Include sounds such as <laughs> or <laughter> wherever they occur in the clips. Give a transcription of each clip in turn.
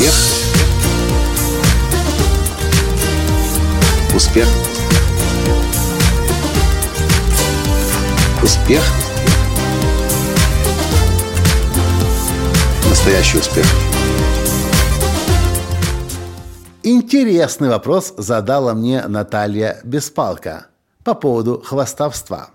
Успех. Успех. Успех. Настоящий успех. Интересный вопрос задала мне Наталья Беспалка по поводу хвастовства.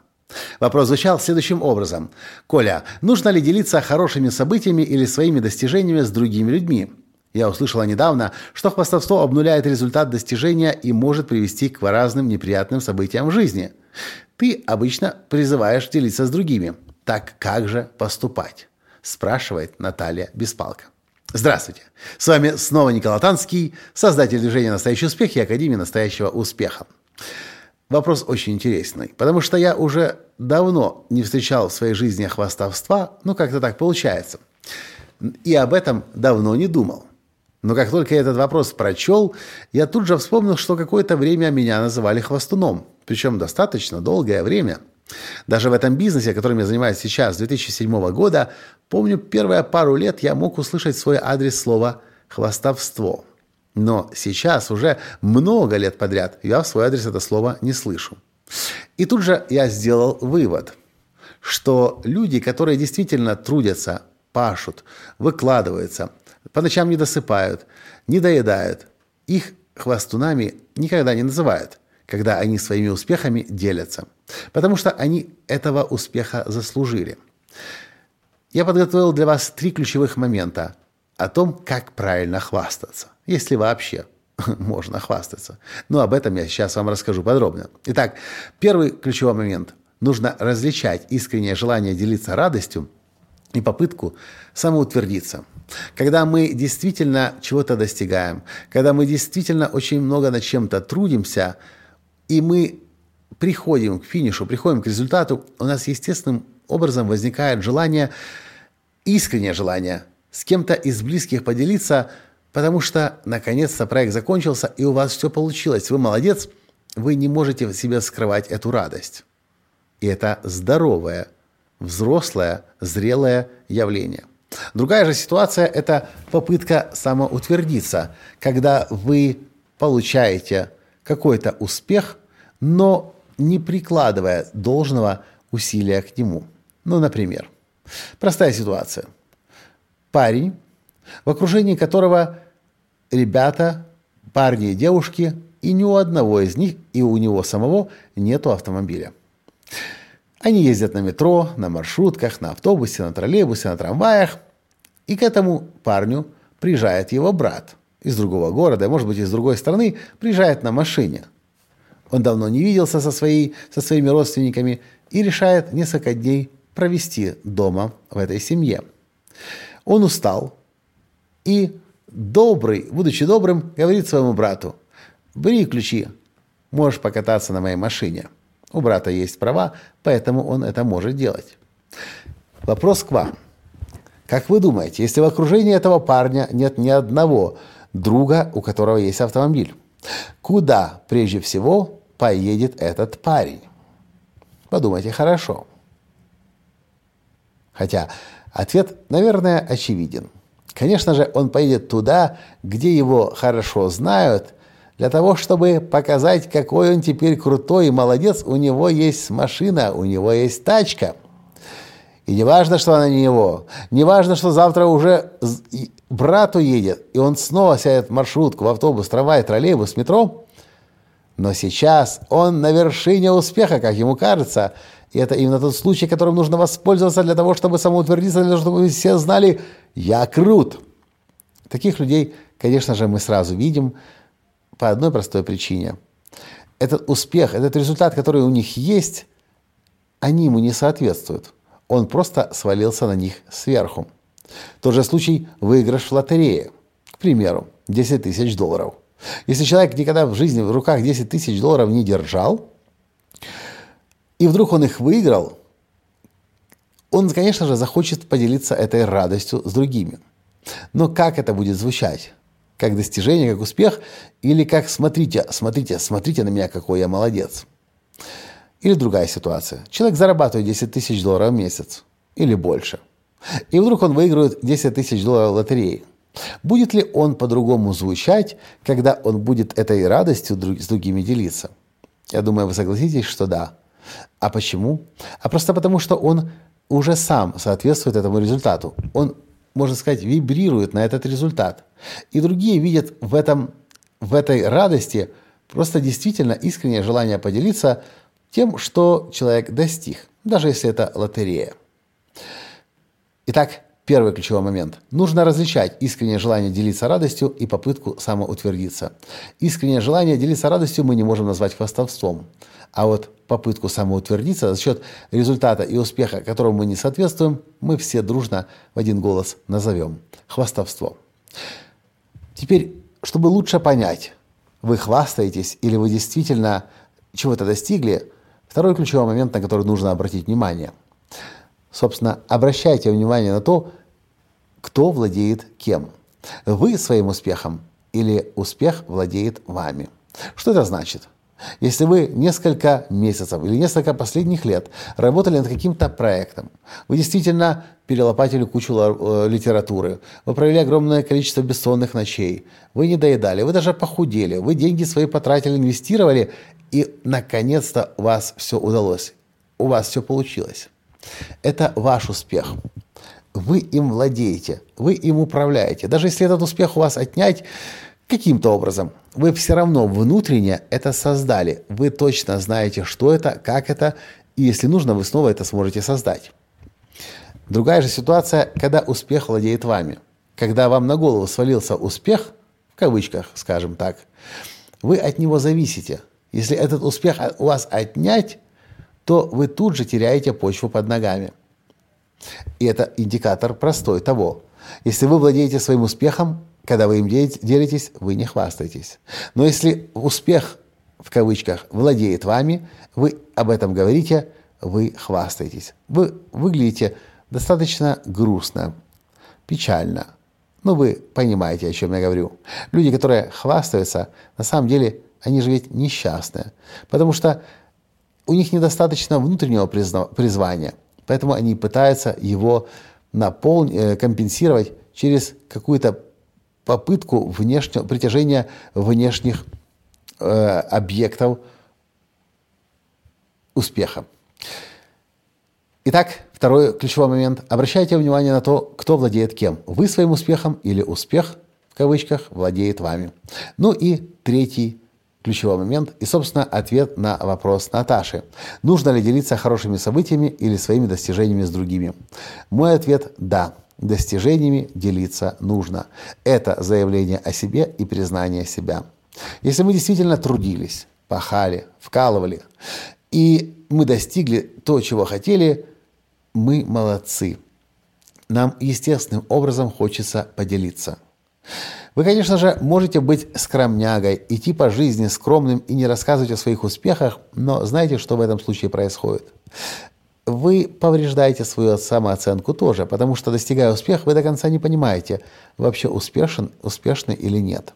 Вопрос звучал следующим образом. «Коля, нужно ли делиться хорошими событиями или своими достижениями с другими людьми?» Я услышала недавно, что хвастовство обнуляет результат достижения и может привести к разным неприятным событиям в жизни. Ты обычно призываешь делиться с другими. Так как же поступать? Спрашивает Наталья Беспалка. Здравствуйте! С вами снова Николай Танский, создатель движения «Настоящий успех» и Академии «Настоящего успеха». Вопрос очень интересный, потому что я уже давно не встречал в своей жизни хвастовства, ну как-то так получается. И об этом давно не думал. Но как только я этот вопрос прочел, я тут же вспомнил, что какое-то время меня называли хвостуном, причем достаточно долгое время – даже в этом бизнесе, которым я занимаюсь сейчас, с 2007 года, помню, первые пару лет я мог услышать свой адрес слова «хвастовство». Но сейчас, уже много лет подряд, я в свой адрес это слово не слышу. И тут же я сделал вывод, что люди, которые действительно трудятся, пашут, выкладываются, по ночам не досыпают, не доедают, их хвастунами никогда не называют – когда они своими успехами делятся. Потому что они этого успеха заслужили. Я подготовил для вас три ключевых момента о том, как правильно хвастаться, если вообще <laughs> можно хвастаться. Но об этом я сейчас вам расскажу подробно. Итак, первый ключевой момент. Нужно различать искреннее желание делиться радостью и попытку самоутвердиться. Когда мы действительно чего-то достигаем, когда мы действительно очень много над чем-то трудимся – и мы приходим к финишу, приходим к результату, у нас естественным образом возникает желание, искреннее желание с кем-то из близких поделиться, потому что наконец-то проект закончился, и у вас все получилось, вы молодец, вы не можете в себе скрывать эту радость. И это здоровое, взрослое, зрелое явление. Другая же ситуация – это попытка самоутвердиться, когда вы получаете какой-то успех, но не прикладывая должного усилия к нему. Ну, например, простая ситуация. Парень, в окружении которого ребята, парни и девушки, и ни у одного из них, и у него самого нету автомобиля. Они ездят на метро, на маршрутках, на автобусе, на троллейбусе, на трамваях. И к этому парню приезжает его брат – из другого города, может быть, из другой страны, приезжает на машине. Он давно не виделся со, своей, со своими родственниками и решает несколько дней провести дома в этой семье. Он устал и добрый, будучи добрым, говорит своему брату, бери ключи, можешь покататься на моей машине. У брата есть права, поэтому он это может делать. Вопрос к вам. Как вы думаете, если в окружении этого парня нет ни одного друга, у которого есть автомобиль. Куда прежде всего поедет этот парень? Подумайте хорошо. Хотя ответ, наверное, очевиден. Конечно же, он поедет туда, где его хорошо знают, для того, чтобы показать, какой он теперь крутой и молодец, у него есть машина, у него есть тачка – и не важно, что она не его, не важно, что завтра уже брат уедет, и он снова сядет в маршрутку, в автобус, трамвай, троллейбус, метро. Но сейчас он на вершине успеха, как ему кажется. И это именно тот случай, которым нужно воспользоваться для того, чтобы самоутвердиться, для того, чтобы все знали «я крут». Таких людей, конечно же, мы сразу видим по одной простой причине. Этот успех, этот результат, который у них есть, они ему не соответствуют он просто свалился на них сверху. Тот же случай выигрыш в лотерее. К примеру, 10 тысяч долларов. Если человек никогда в жизни в руках 10 тысяч долларов не держал, и вдруг он их выиграл, он, конечно же, захочет поделиться этой радостью с другими. Но как это будет звучать? Как достижение, как успех? Или как «смотрите, смотрите, смотрите на меня, какой я молодец»? Или другая ситуация. Человек зарабатывает 10 тысяч долларов в месяц или больше. И вдруг он выигрывает 10 тысяч долларов в лотерее. Будет ли он по-другому звучать, когда он будет этой радостью с другими делиться? Я думаю, вы согласитесь, что да. А почему? А просто потому, что он уже сам соответствует этому результату. Он, можно сказать, вибрирует на этот результат. И другие видят в, этом, в этой радости просто действительно искреннее желание поделиться тем, что человек достиг, даже если это лотерея. Итак, Первый ключевой момент. Нужно различать искреннее желание делиться радостью и попытку самоутвердиться. Искреннее желание делиться радостью мы не можем назвать хвастовством. А вот попытку самоутвердиться за счет результата и успеха, которому мы не соответствуем, мы все дружно в один голос назовем хвастовство. Теперь, чтобы лучше понять, вы хвастаетесь или вы действительно чего-то достигли, второй ключевой момент, на который нужно обратить внимание – Собственно, обращайте внимание на то, кто владеет кем. Вы своим успехом или успех владеет вами. Что это значит? Если вы несколько месяцев или несколько последних лет работали над каким-то проектом, вы действительно перелопатили кучу э, литературы, вы провели огромное количество бессонных ночей, вы не доедали, вы даже похудели, вы деньги свои потратили, инвестировали, и наконец-то у вас все удалось, у вас все получилось. Это ваш успех. Вы им владеете, вы им управляете. Даже если этот успех у вас отнять каким-то образом, вы все равно внутренне это создали. Вы точно знаете, что это, как это, и если нужно, вы снова это сможете создать. Другая же ситуация, когда успех владеет вами. Когда вам на голову свалился успех, в кавычках, скажем так, вы от него зависите. Если этот успех у вас отнять, то вы тут же теряете почву под ногами. И это индикатор простой того. Если вы владеете своим успехом, когда вы им делитесь, вы не хвастаетесь. Но если успех, в кавычках, владеет вами, вы об этом говорите, вы хвастаетесь. Вы выглядите достаточно грустно, печально. Ну, вы понимаете, о чем я говорю. Люди, которые хвастаются, на самом деле, они же ведь несчастные. Потому что у них недостаточно внутреннего призвания, поэтому они пытаются его наполнить, э, компенсировать через какую-то попытку внешнего, притяжения внешних э, объектов успеха. Итак, второй ключевой момент. Обращайте внимание на то, кто владеет кем. Вы своим успехом или успех, в кавычках, владеет вами. Ну и третий ключевой момент и, собственно, ответ на вопрос Наташи. Нужно ли делиться хорошими событиями или своими достижениями с другими? Мой ответ – да. Достижениями делиться нужно. Это заявление о себе и признание себя. Если мы действительно трудились, пахали, вкалывали, и мы достигли то, чего хотели, мы молодцы. Нам естественным образом хочется поделиться. Вы, конечно же, можете быть скромнягой, идти по жизни скромным и не рассказывать о своих успехах, но знаете, что в этом случае происходит? Вы повреждаете свою самооценку тоже, потому что, достигая успеха, вы до конца не понимаете, вообще успешен, успешны или нет.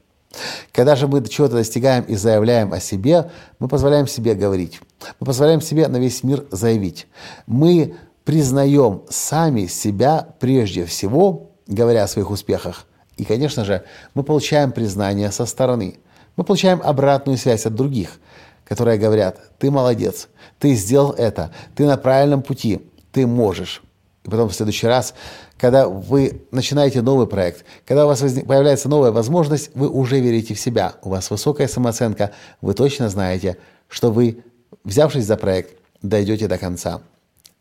Когда же мы чего-то достигаем и заявляем о себе, мы позволяем себе говорить. Мы позволяем себе на весь мир заявить. Мы признаем сами себя прежде всего, говоря о своих успехах, и, конечно же, мы получаем признание со стороны. Мы получаем обратную связь от других, которые говорят, ты молодец, ты сделал это, ты на правильном пути, ты можешь. И потом в следующий раз, когда вы начинаете новый проект, когда у вас появляется новая возможность, вы уже верите в себя, у вас высокая самооценка, вы точно знаете, что вы, взявшись за проект, дойдете до конца.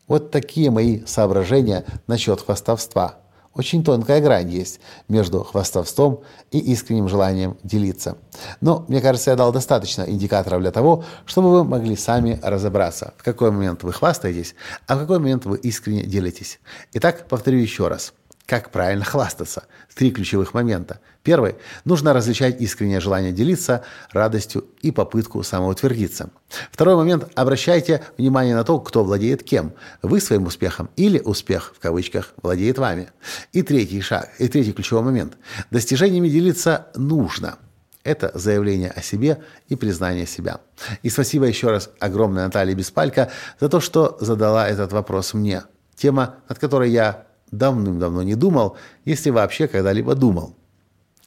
Вот такие мои соображения насчет хвастовства. Очень тонкая грань есть между хвастовством и искренним желанием делиться. Но, мне кажется, я дал достаточно индикаторов для того, чтобы вы могли сами разобраться, в какой момент вы хвастаетесь, а в какой момент вы искренне делитесь. Итак, повторю еще раз. Как правильно хвастаться? Три ключевых момента. Первый. Нужно различать искреннее желание делиться радостью и попытку самоутвердиться. Второй момент. Обращайте внимание на то, кто владеет кем. Вы своим успехом или успех, в кавычках, владеет вами. И третий шаг, и третий ключевой момент. Достижениями делиться нужно. Это заявление о себе и признание себя. И спасибо еще раз огромное Наталье Беспалько за то, что задала этот вопрос мне. Тема, над которой я давным-давно не думал, если вообще когда-либо думал.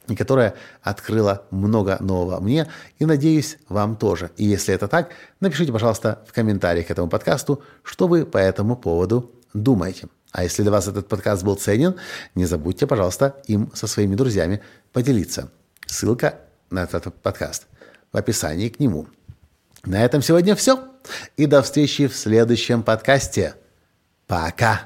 и которая открыла много нового мне, и, надеюсь, вам тоже. И если это так, напишите, пожалуйста, в комментариях к этому подкасту, что вы по этому поводу думаете. А если для вас этот подкаст был ценен, не забудьте, пожалуйста, им со своими друзьями поделиться. Ссылка на этот подкаст в описании к нему. На этом сегодня все. И до встречи в следующем подкасте. Пока.